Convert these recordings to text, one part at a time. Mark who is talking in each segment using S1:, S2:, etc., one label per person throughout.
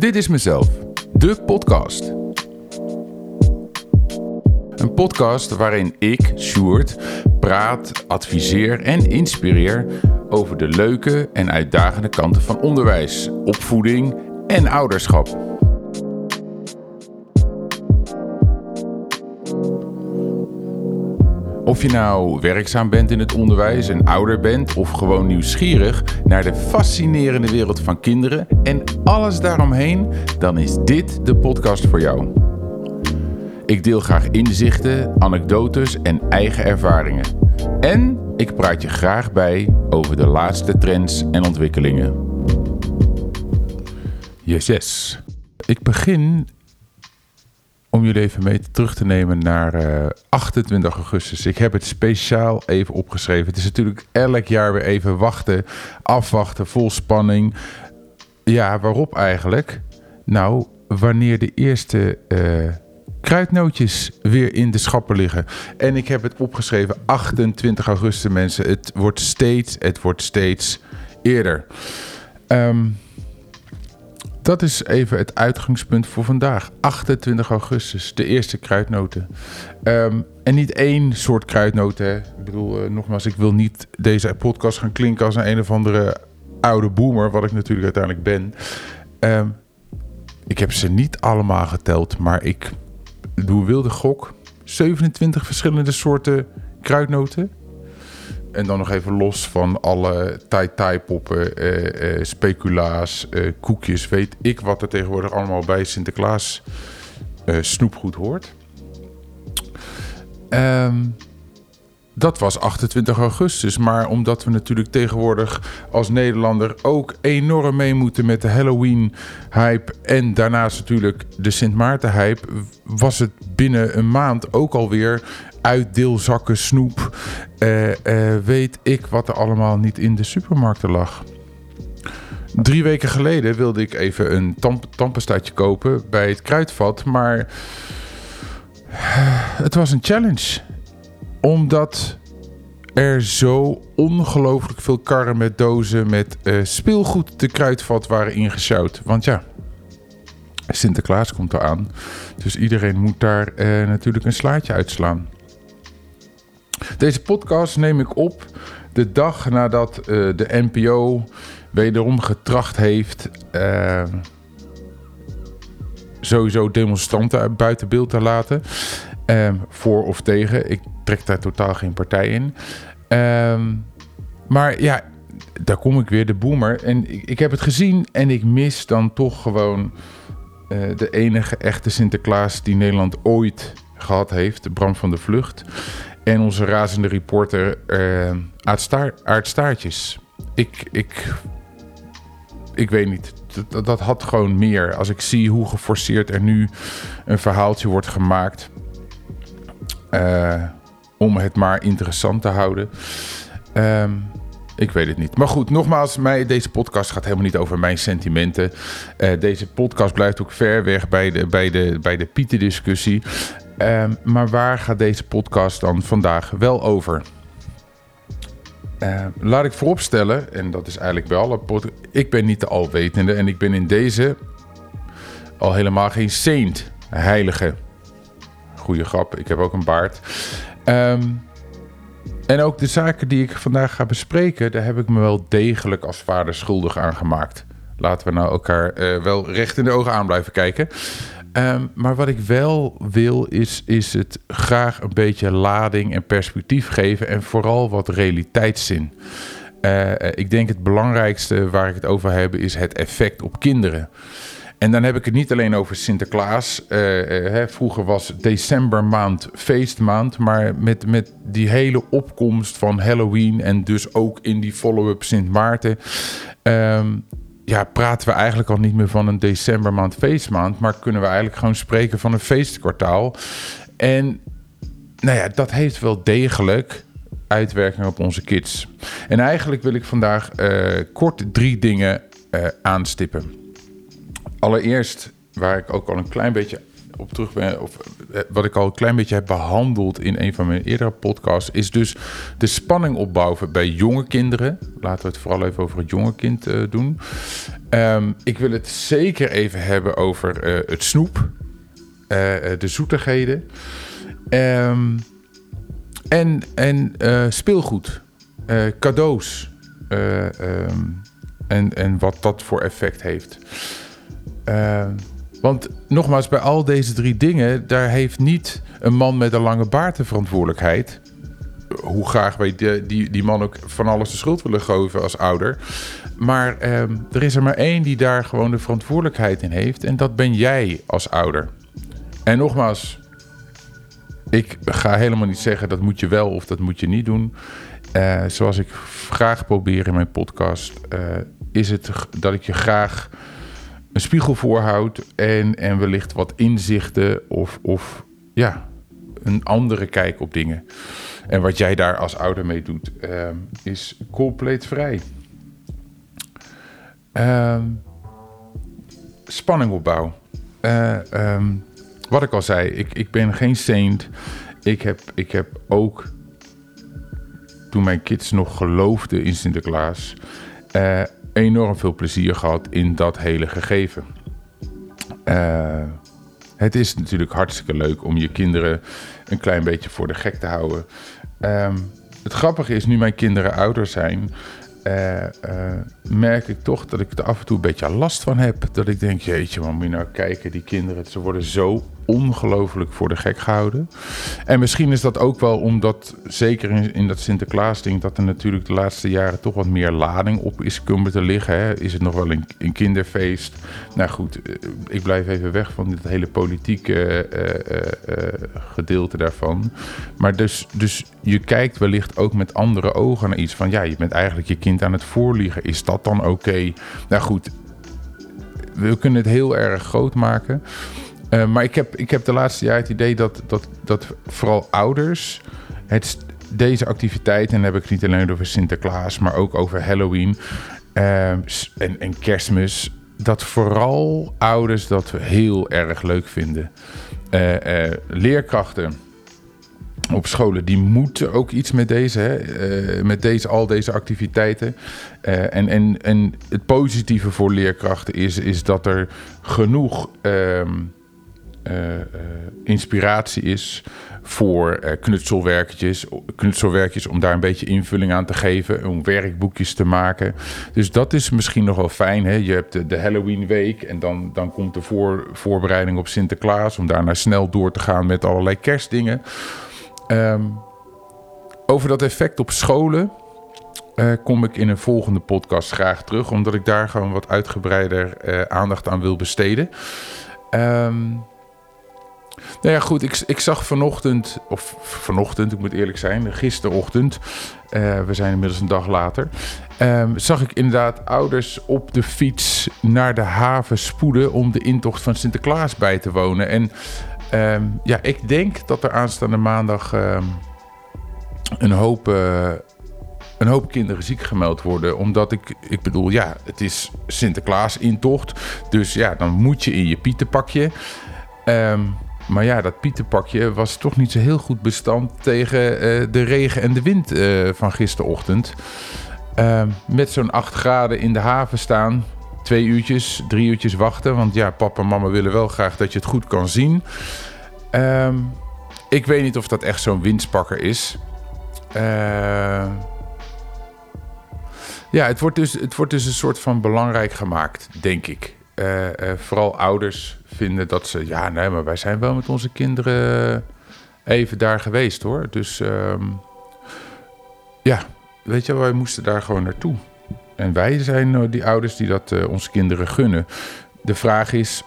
S1: Dit is mezelf, de podcast. Een podcast waarin ik, Sjoerd, praat, adviseer en inspireer over de leuke en uitdagende kanten van onderwijs, opvoeding en ouderschap. Of je nou werkzaam bent in het onderwijs, een ouder bent of gewoon nieuwsgierig naar de fascinerende wereld van kinderen en alles daaromheen, dan is dit de podcast voor jou. Ik deel graag inzichten, anekdotes en eigen ervaringen. En ik praat je graag bij over de laatste trends en ontwikkelingen. Yes, yes. Ik begin om jullie even mee terug te nemen naar uh, 28 augustus. Ik heb het speciaal even opgeschreven. Het is natuurlijk elk jaar weer even wachten, afwachten, vol spanning. Ja, waarop eigenlijk? Nou, wanneer de eerste uh, kruidnootjes weer in de schappen liggen. En ik heb het opgeschreven 28 augustus, mensen. Het wordt steeds, het wordt steeds eerder. Um, dat is even het uitgangspunt voor vandaag. 28 augustus, de eerste kruidnoten. Um, en niet één soort kruidnoten. Ik bedoel, uh, nogmaals, ik wil niet deze podcast gaan klinken als een een of andere oude boomer, wat ik natuurlijk uiteindelijk ben. Um, ik heb ze niet allemaal geteld, maar ik doe wilde gok. 27 verschillende soorten kruidnoten. En dan nog even los van alle tai-tai-poppen, eh, eh, speculaas, eh, koekjes. Weet ik wat er tegenwoordig allemaal bij Sinterklaas snoepgoed hoort. Um, dat was 28 augustus. Maar omdat we natuurlijk tegenwoordig als Nederlander ook enorm mee moeten met de Halloween-hype. En daarnaast natuurlijk de Sint Maarten-hype. Was het binnen een maand ook alweer uitdeelzakken snoep. Uh, uh, weet ik wat er allemaal niet in de supermarkten lag. Drie weken geleden wilde ik even een tandpastaatje kopen bij het kruidvat. Maar het was een challenge omdat er zo ongelooflijk veel karren met dozen met speelgoed de kruidvat waren ingesjouwd. Want ja, Sinterklaas komt eraan. Dus iedereen moet daar natuurlijk een slaatje uitslaan. Deze podcast neem ik op de dag nadat uh, de NPO wederom getracht heeft sowieso demonstranten buiten beeld te laten. Um, voor of tegen. Ik trek daar totaal geen partij in. Um, maar ja, daar kom ik weer, de boomer. En ik, ik, heb het gezien en ik mis dan toch gewoon de enige echte Sinterklaas die Nederland ooit gehad heeft, Bram van de Vlucht. En onze razende reporter uh, Aart, Staar, Aart Staartjes. Ik, ik, ik weet niet. Dat, dat had gewoon meer. Als ik zie hoe geforceerd er nu een verhaaltje wordt gemaakt. Uh, om het maar interessant te houden. Um, ik weet het niet. Maar goed, nogmaals, mij, deze podcast gaat helemaal niet over mijn sentimenten. Uh, deze podcast blijft ook ver weg bij de, bij de, bij de Pieten-discussie. Um, maar waar gaat deze podcast dan vandaag wel over? Uh, laat ik vooropstellen, en dat is eigenlijk wel, ik ben niet de alwetende en ik ben in deze al helemaal geen saint, heilige. Goeie grap, ik heb ook een baard. Um, en ook de zaken die ik vandaag ga bespreken, daar heb ik me wel degelijk als vader schuldig aan gemaakt. Laten we nou elkaar uh, wel recht in de ogen aan blijven kijken. Um, maar wat ik wel wil, is, is het graag een beetje lading en perspectief geven. En vooral wat realiteitszin. Uh, ik denk het belangrijkste waar ik het over heb, is het effect op kinderen. En dan heb ik het niet alleen over Sinterklaas. Uh, uh, hè, vroeger was decembermaand feestmaand. Maar met, met die hele opkomst van Halloween en dus ook in die follow-up Sint Maarten. Um, ja, praten we eigenlijk al niet meer van een decembermaand feestmaand. Maar kunnen we eigenlijk gewoon spreken van een feestkwartaal. En nou ja, dat heeft wel degelijk uitwerking op onze kids. En eigenlijk wil ik vandaag uh, kort drie dingen aanstippen. Allereerst, waar ik ook al een klein beetje op terug ben, of eh, wat ik al een klein beetje heb behandeld in een van mijn eerdere podcasts, is dus de spanning opbouwen bij jonge kinderen. Laten we het vooral even over het jonge kind uh, doen. Um, ik wil het zeker even hebben over uh, het snoep, de zoetigheden um, en, en speelgoed, cadeaus um, en, en wat dat voor effect heeft. Want nogmaals, bij al deze drie dingen, daar heeft niet een man met een lange baard de verantwoordelijkheid. Hoe graag wij die, die, man ook van alles de schuld willen geven als ouder. Maar ehm, er is er maar één die daar gewoon de verantwoordelijkheid in heeft. En dat ben jij als ouder. En nogmaals, ik ga helemaal niet zeggen dat moet je wel of dat moet je niet doen. Uh, zoals ik graag probeer in mijn podcast, uh, is het dat ik je graag een spiegel voorhoudt en, en wellicht wat inzichten of, of ja, een andere kijk op dingen. En wat jij daar als ouder mee doet, uh, is compleet vrij. Uh, spanning opbouw. Uh, ehm, wat ik al zei, ik, ik ben geen saint. Ik heb, ik heb ook, toen mijn kids nog geloofden in Sinterklaas... Enorm veel plezier gehad in dat hele gegeven. Uh, het is natuurlijk hartstikke leuk om je kinderen een klein beetje voor de gek te houden. Um, het grappige is, nu mijn kinderen ouder zijn, uh, merk ik toch dat ik er af en toe een beetje last van heb. Dat ik denk, jeetje, man, moet je nou kijken, die kinderen, ze worden zo ongelooflijk voor de gek gehouden. En misschien is dat ook wel omdat, zeker in, in dat Sinterklaas-ding, dat er natuurlijk de laatste jaren toch wat meer lading op is komen te liggen. Hè? Is het nog wel een, een, kinderfeest? Nou goed, eh, ik blijf even weg van dit hele politieke uh, uh, gedeelte daarvan. Maar dus, dus je kijkt wellicht ook met andere ogen naar iets van, ja, je bent eigenlijk je kind aan het voorliegen. Is dat dan oké? Nou goed, we kunnen het heel erg groot maken. Uh, maar ik heb, ik heb de laatste jaar het idee dat, dat, dat vooral ouders het, deze activiteiten, en dan heb ik niet alleen over Sinterklaas, maar ook over Halloween uh, en, en kerstmis, dat vooral ouders dat heel erg leuk vinden. Uh, leerkrachten op scholen, die moeten ook iets met deze, hè, met deze, al deze activiteiten. en, en, en het positieve voor leerkrachten is, is dat er genoeg ehm, inspiratie is voor uh, knutselwerkjes, knutselwerkjes om daar een beetje invulling aan te geven, om werkboekjes te maken. Dus dat is misschien nog wel fijn. Hè? Je hebt de, Halloween week en dan, dan komt de voor, voorbereiding op Sinterklaas om daarna snel door te gaan met allerlei kerstdingen. Um, over dat effect op scholen kom ik in een volgende podcast graag terug, omdat ik daar gewoon wat uitgebreider aandacht aan wil besteden. Um, nou ja, goed. Ik, ik zag vanochtend, of vanochtend, ik moet eerlijk zijn, gisterochtend, uh, we zijn inmiddels een dag later, um, zag ik inderdaad ouders op de fiets naar de haven spoeden om de intocht van Sinterklaas bij te wonen. En um, ja, ik denk dat er aanstaande maandag um, een hoop. Uh, een hoop kinderen ziek gemeld worden. Omdat ik, ik bedoel, ja, het is Sinterklaas intocht. Dus ja, dan moet je in je pietenpakje. Um, maar ja, dat pietenpakje was toch niet zo heel goed bestand tegen uh, de regen en de wind uh, van gisterochtend. Uh, met zo'n 8 graden in de haven staan. Twee uurtjes, drie uurtjes wachten. Want ja, papa en mama willen wel graag dat je het goed kan zien. Ehm, ik weet niet of dat echt zo'n windspakker is. Ehm, ja, het wordt, dus, het wordt dus een soort van belangrijk gemaakt, denk ik. Uh, vooral ouders vinden dat ze... Ja, nee, maar wij zijn wel met onze kinderen even daar geweest, hoor. Dus um, ja, weet je, wij moesten daar gewoon naartoe. En wij zijn die ouders die dat onze kinderen gunnen. De vraag is,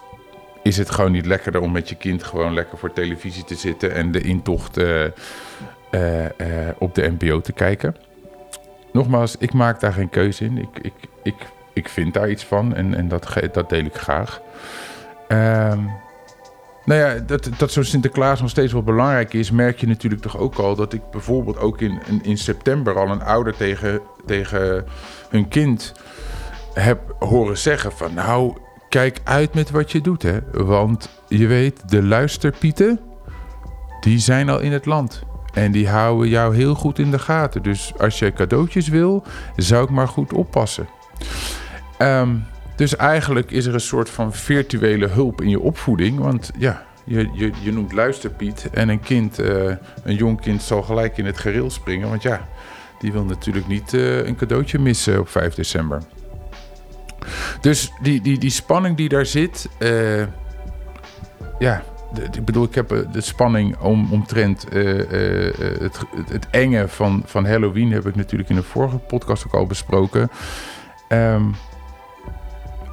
S1: is het gewoon niet lekkerder om met je kind gewoon lekker voor televisie te zitten... en de intocht op de NPO te kijken? Nogmaals, ik maak daar geen keuze in. Ik, ik, ik ik vind daar iets van en, en dat, dat deel ik graag. Um, nou ja, dat, dat zo'n Sinterklaas nog steeds wel belangrijk is, merk je natuurlijk toch ook al dat ik bijvoorbeeld ook in, in, september al een ouder tegen, tegen hun kind heb horen zeggen van nou, kijk uit met wat je doet, hè. Want je weet, de luisterpieten, die zijn al in het land. En die houden jou heel goed in de gaten. Dus als je cadeautjes wil, zou ik maar goed oppassen. Ehm, dus eigenlijk is er een soort van virtuele hulp in je opvoeding. Want ja, je, je, je noemt luisterpiet. En een kind, uh, een jong kind, zal gelijk in het gereel springen. Want ja, die wil natuurlijk niet uh, een cadeautje missen op 5 december. Dus die, die, die spanning die daar zit. Uh, ja, ik bedoel, ik heb de spanning om, omtrent het, het, enge van, van Halloween... heb ik natuurlijk in de vorige podcast ook al besproken. Um,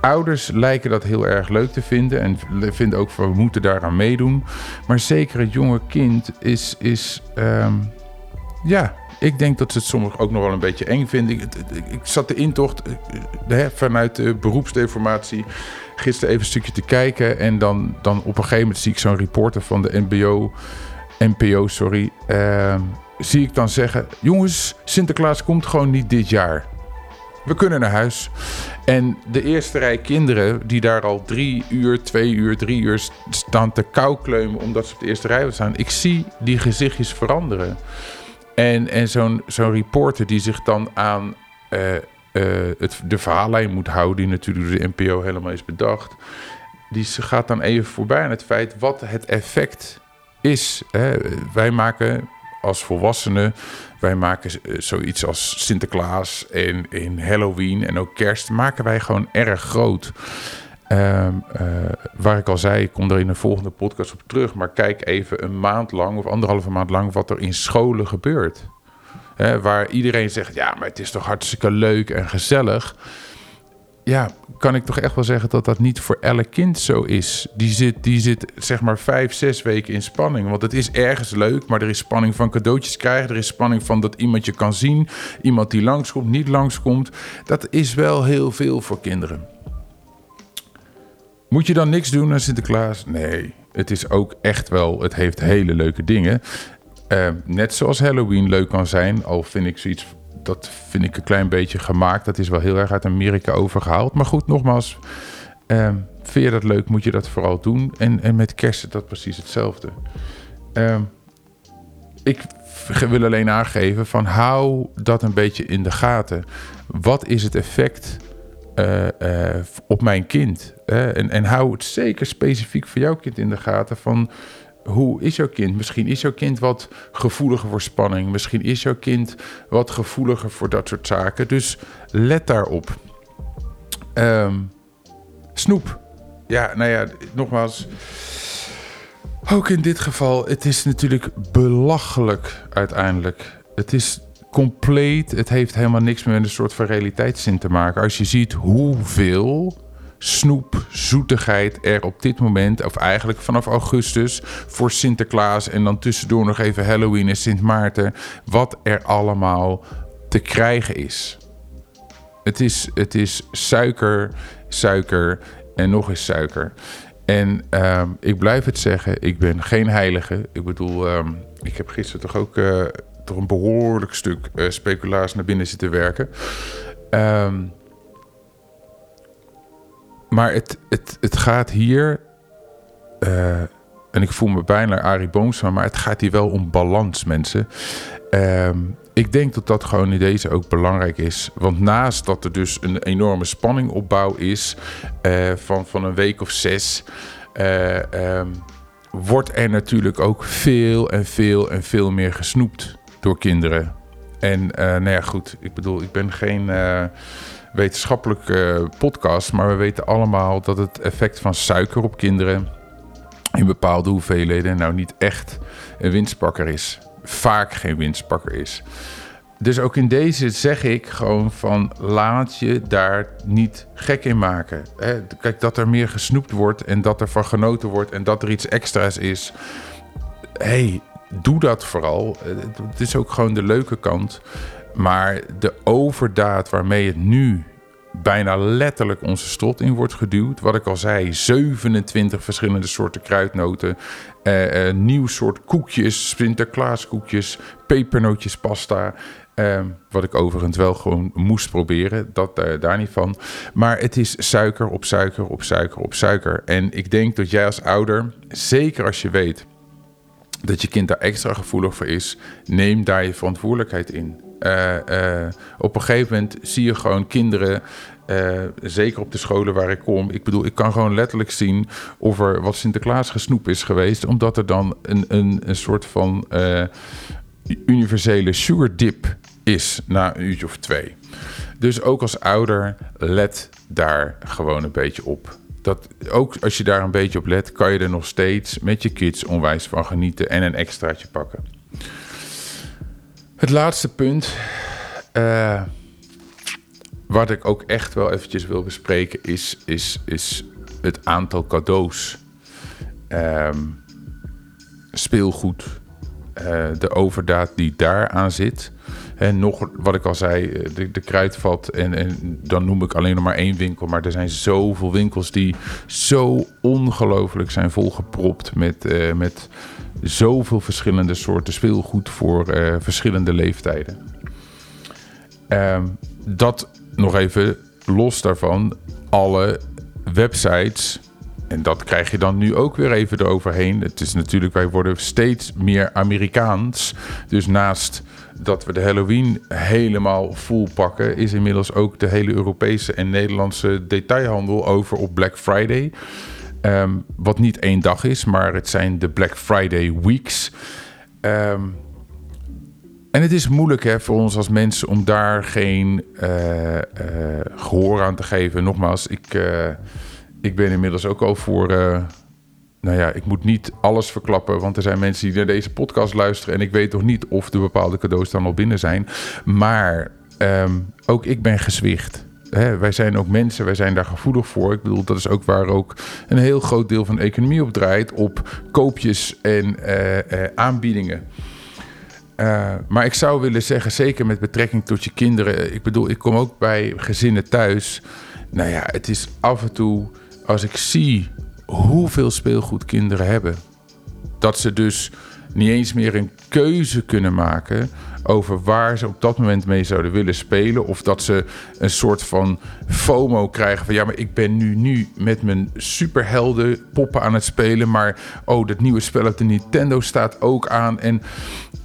S1: ouders lijken dat heel erg leuk te vinden... en vinden ook van, we moeten daaraan meedoen. Maar zeker het jonge kind is... is um, ja, ik denk dat ze het soms ook nog wel een beetje eng vinden. Ik, ik, zat de intocht vanuit de beroepsdeformatie gisteren even een stukje te kijken. En dan, dan op een gegeven moment zie ik zo'n reporter van de NPO, NPO sorry, uh, zie ik dan zeggen... jongens, Sinterklaas komt gewoon niet dit jaar. We kunnen naar huis. En de eerste rij kinderen die daar al drie uur, twee uur, drie uur staan te koukleumen... omdat ze op de eerste rij staan. Ik zie die gezichtjes veranderen. En, en zo'n zo'n reporter die zich dan aan... Uh, uh, het, de verhaallijn moet houden, die natuurlijk door de NPO helemaal is bedacht. Die gaat dan even voorbij aan het feit wat het effect is. Hè. Wij maken als volwassenen, wij maken zoiets als Sinterklaas en in Halloween en ook kerst, maken wij gewoon erg groot. Uh, uh, waar ik al zei, ik kom er in een volgende podcast op terug. Maar kijk even een maand lang of anderhalve maand lang wat er in scholen gebeurt. Waar iedereen zegt, ja, maar het is toch hartstikke leuk en gezellig. Ja, kan ik toch echt wel zeggen dat dat niet voor elk kind zo is. Die zit, die zit zeg maar vijf, zes weken in spanning. Want het is ergens leuk, maar er is spanning van cadeautjes krijgen. Er is spanning van dat iemand je kan zien. Iemand die langskomt, niet langskomt. Dat is wel heel veel voor kinderen. Moet je dan niks doen aan Sinterklaas? Nee, het is ook echt wel, het heeft hele leuke dingen. Uh, net zoals Halloween leuk kan zijn, al vind ik zoiets, dat vind ik een klein beetje gemaakt. Dat is wel heel erg uit Amerika overgehaald. Maar goed, nogmaals, uh, vind je dat leuk, moet je dat vooral doen. En, en met kerst is dat precies hetzelfde. Uh, ik wil alleen aangeven van hou dat een beetje in de gaten. Wat is het effect uh, uh, op mijn kind? en, en hou het zeker specifiek voor jouw kind in de gaten van hoe is jouw kind? Misschien is jouw kind wat gevoeliger voor spanning. Misschien is jouw kind wat gevoeliger voor dat soort zaken. Dus let daarop. Um, snoep. Ja, nou ja, nogmaals. Ook in dit geval, het is natuurlijk belachelijk uiteindelijk. Het is compleet, het heeft helemaal niks meer met een soort van realiteitszin te maken. Als je ziet hoeveel snoep, zoetigheid er op dit moment, of eigenlijk vanaf augustus, voor Sinterklaas en dan tussendoor nog even Halloween en Sint Maarten, wat er allemaal te krijgen is. Het is, het is suiker, suiker en nog eens suiker. En uh, ik blijf het zeggen, ik ben geen heilige. Ik bedoel, uh, ik heb gisteren toch ook uh, toch een behoorlijk stuk uh, speculaas naar binnen zitten werken. Um, maar het, het, het gaat hier. Uh, en ik voel me bijna Arie Boomsma, maar het gaat hier wel om balans, mensen. Uh, ik denk dat dat gewoon in deze ook belangrijk is. Want naast dat er dus een enorme spanningopbouw is uh, van, van een week of zes, uh, um, wordt er natuurlijk ook veel en veel en veel meer gesnoept door kinderen. En nou ja, goed, ik bedoel, ik ben geen wetenschappelijke eh, podcast. Maar we weten allemaal dat het effect van suiker op kinderen in bepaalde hoeveelheden nou niet echt een winstpakker is. Vaak geen winstpakker is. Dus ook in deze zeg ik gewoon van laat je daar niet gek in maken. Kijk, dat er meer gesnoept wordt en dat er van genoten wordt en dat er iets extra's is. hey, doe dat vooral. Het is ook gewoon de leuke kant. Maar de overdaad waarmee het nu bijna letterlijk onze strot in wordt geduwd. Wat ik al zei, 27 verschillende soorten kruidnoten. Uh, uh, nieuw soort koekjes, Sinterklaas koekjes, pepernootjes pasta. Ehm, wat ik overigens wel gewoon moest proberen. Dat uh, daar niet van. Maar het is suiker op suiker op suiker op suiker. En ik denk dat jij als ouder, zeker als je weet dat je kind daar extra gevoelig voor is, neem daar je verantwoordelijkheid in. Uh, op een gegeven moment zie je gewoon kinderen, uh, zeker op de scholen waar ik kom. Ik bedoel, ik kan gewoon letterlijk zien of er wat Sinterklaas gesnoep is geweest, omdat er dan een, een, een soort van universele sugar dip is na een uurtje of twee. Dus ook als ouder, let daar gewoon een beetje op. Dat, ook als je daar een beetje op let, kan je er nog steeds met je kids onwijs van genieten en een extraatje pakken. Het laatste punt, uh, wat ik ook echt wel eventjes wil bespreken, is, is, is het aantal cadeaus. Um, speelgoed, uh, de overdaad die daaraan zit. En nog wat ik al zei, eh, de, de kruidvat. En, en dan noem ik alleen nog maar één winkel. Maar er zijn zoveel winkels die zo ongelooflijk zijn volgepropt met, uh, met zoveel verschillende soorten speelgoed voor uh, verschillende leeftijden. Um, dat nog even los daarvan. Alle websites en dat krijg je dan nu ook weer even eroverheen. Het is natuurlijk, wij worden steeds meer Amerikaans. Dus naast dat we de Halloween helemaal vol pakken, is inmiddels ook de hele Europese en Nederlandse detailhandel over op Black Friday. Um, wat niet één dag is, maar het zijn de Black Friday weeks. Um, en het is moeilijk hè, voor ons als mensen om daar geen uh, uh, gehoor aan te geven. Nogmaals, ik, uh, ik ben inmiddels ook al voor nou ja, ik moet niet alles verklappen, want er zijn mensen die naar deze podcast luisteren en ik weet toch niet of de bepaalde cadeaus dan al binnen zijn. Maar um, ook ik ben gezwicht. Wij zijn ook mensen, wij zijn daar gevoelig voor. Ik bedoel, dat is ook waar ook een heel groot deel van de economie op draait: op koopjes en uh, uh, aanbiedingen. Maar ik zou willen zeggen, zeker met betrekking tot je kinderen. Ik bedoel, ik kom ook bij gezinnen thuis. Nou ja, het is af en toe, als ik zie hoeveel speelgoed kinderen hebben. Dat ze dus niet eens meer een keuze kunnen maken over waar ze op dat moment mee zouden willen spelen. Of dat ze een soort van FOMO krijgen van ja, maar ik ben nu, nu met mijn superhelden poppen aan het spelen. Maar oh, dat nieuwe spel op de Nintendo staat ook aan. En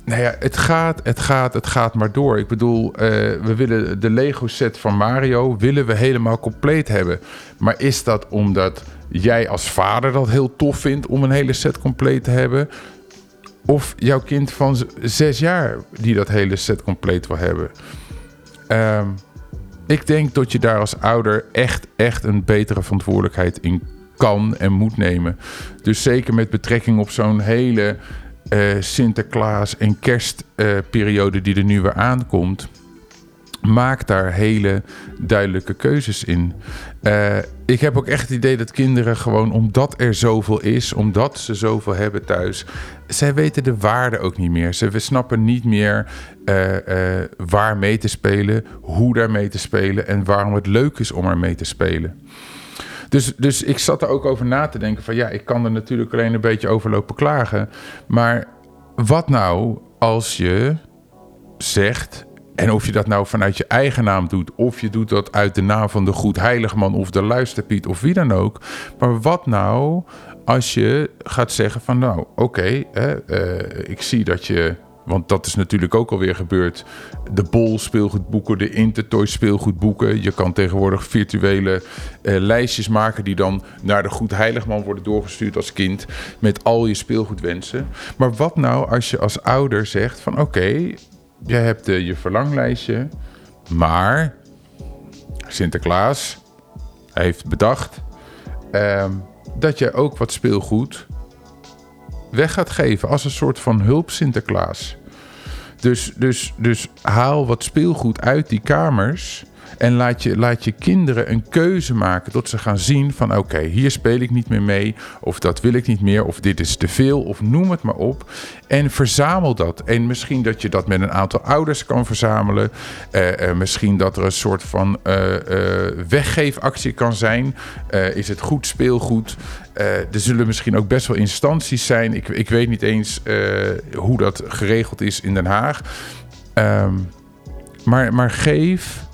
S1: nou ja, het gaat, het gaat, het gaat maar door. Ik bedoel, uh, we willen de Lego set van Mario willen we helemaal compleet hebben. Maar is dat omdat jij als vader dat heel tof vindt om een hele set compleet te hebben? Of jouw kind van zes jaar die dat hele set compleet wil hebben? Um, ik denk dat je daar als ouder echt, echt een betere verantwoordelijkheid in kan en moet nemen. Dus zeker met betrekking op zo'n hele uh, Sinterklaas- en kerstperiode die er nu weer aankomt maak daar hele duidelijke keuzes in. Uh, ik heb ook echt het idee dat kinderen gewoon, omdat er zoveel is, omdat ze zoveel hebben thuis, zij weten de waarde ook niet meer. Ze snappen niet meer uh, waar mee te spelen, hoe daar mee te spelen en waarom het leuk is om er mee te spelen. Dus, dus ik zat er ook over na te denken van ja, ik kan er natuurlijk alleen een beetje over lopen klagen. Maar wat nou als je zegt, en of je dat nou vanuit je eigen naam doet, of je doet dat uit de naam van de Goed Heiligman of de Luisterpiet of wie dan ook. Maar wat nou als je gaat zeggen van nou oké, uh, ik zie dat je want dat is natuurlijk ook alweer gebeurd. De Bol speelgoedboeken, de Intertoy speelgoedboeken. Je kan tegenwoordig virtuele uh, lijstjes maken die dan naar de Goed Heiligman worden doorgestuurd als kind. Met al je speelgoedwensen. Maar wat nou als je als ouder zegt van oké, jij hebt uh, je verlanglijstje. Maar Sinterklaas heeft bedacht uh, dat je ook wat speelgoed weg gaat geven als een soort van hulp Sinterklaas. Dus, dus, dus haal wat speelgoed uit die kamers. En laat je, laat je kinderen een keuze maken tot ze gaan zien van oké, hier speel ik niet meer mee. Of dat wil ik niet meer. Of dit is te veel. Of noem het maar op. En verzamel dat. En misschien dat je dat met een aantal ouders kan verzamelen. Uh, uh, misschien dat er een soort van uh, weggeefactie kan zijn. is het goed speelgoed? er zullen misschien ook best wel instanties zijn. Ik, ik weet niet eens hoe dat geregeld is in Den Haag. Um, Maar, maar geef,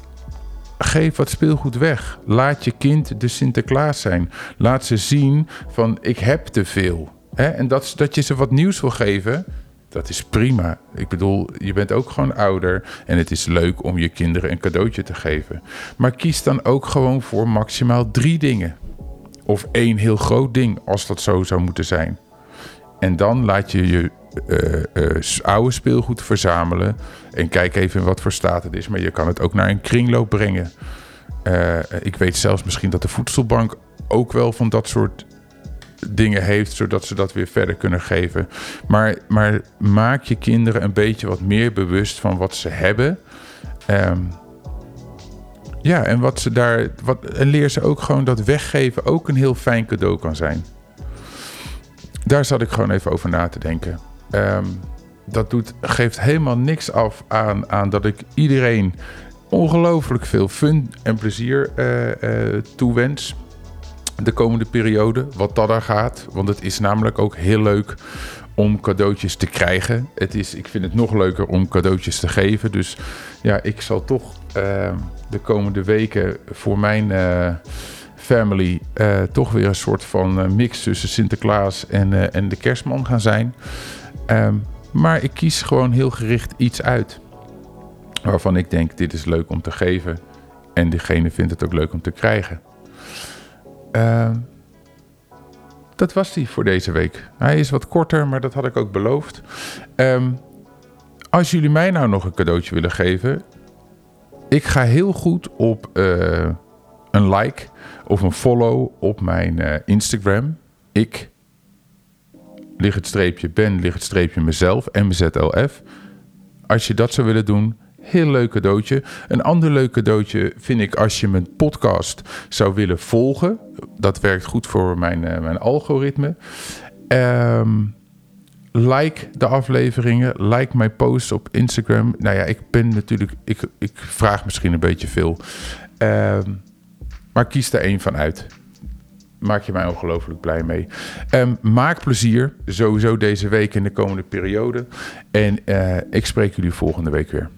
S1: geef wat speelgoed weg. Laat je kind de Sinterklaas zijn. Laat ze zien van ik heb te veel. En dat, dat je ze wat nieuws wil geven, dat is prima. Ik bedoel, je bent ook gewoon ouder en het is leuk om je kinderen een cadeautje te geven. Maar kies dan ook gewoon voor maximaal drie dingen. Of één heel groot ding, als dat zo zou moeten zijn. En dan laat je je oude speelgoed verzamelen. En kijk even in wat voor staat het is. Maar je kan het ook naar een kringloop brengen. Uh, ik weet zelfs misschien dat de voedselbank ook wel van dat soort dingen heeft, zodat ze dat weer verder kunnen geven. Maar, maar maak je kinderen een beetje wat meer bewust van wat ze hebben. Um, ja, en wat ze daar. Wat, en leer ze ook gewoon dat weggeven ook een heel fijn cadeau kan zijn. Daar zat ik gewoon even over na te denken. Um, dat doet, geeft helemaal niks af aan, aan dat ik iedereen ongelooflijk veel fun en plezier uh, uh, toewens de komende periode, wat dat daar gaat. Want het is namelijk ook heel leuk om cadeautjes te krijgen. Het is, ik vind het nog leuker om cadeautjes te geven. Dus ja, ik zal toch uh, de komende weken voor mijn uh, family uh, toch weer een soort van mix tussen Sinterklaas en, en de kerstman gaan zijn. Um, maar ik kies gewoon heel gericht iets uit. Waarvan ik denk, dit is leuk om te geven. En diegene vindt het ook leuk om te krijgen. Uh, dat was die voor deze week. Hij is wat korter, maar dat had ik ook beloofd. Um, als jullie mij nou nog een cadeautje willen geven. Ik ga heel goed op een like of een follow op mijn uh, Instagram. Ik, lig het streepje ben, lig het streepje mezelf, MZLF. Als je dat zou willen doen, Heel leuk cadeautje. Een ander leuk cadeautje vind ik als je mijn podcast zou willen volgen. Dat werkt goed voor mijn, uh, mijn algoritme. Um, like de afleveringen. Like mijn posts op Instagram. Nou ja, ik ben natuurlijk. Ik, ik vraag misschien een beetje veel. Um, maar kies er één van uit. Maak je mij ongelooflijk blij mee. Um, maak plezier. Sowieso deze week in de komende periode. En uh, ik spreek jullie volgende week weer.